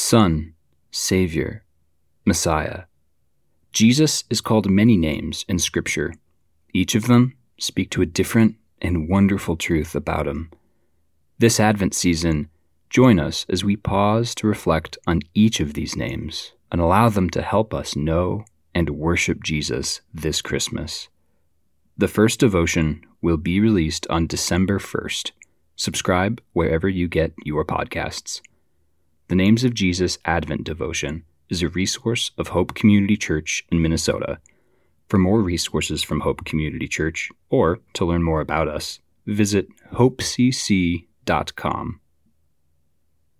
Son, Savior, Messiah. Jesus is called many names in Scripture. Each of them speak to a different and wonderful truth about him. This Advent season, join us as we pause to reflect on each of these names and allow them to help us know and worship Jesus this Christmas. The first devotion will be released on December 1st. Subscribe wherever you get your podcasts. The Names of Jesus Advent Devotion is a resource of Hope Community Church in Minnesota. For more resources from Hope Community Church or to learn more about us, visit hopecc.com.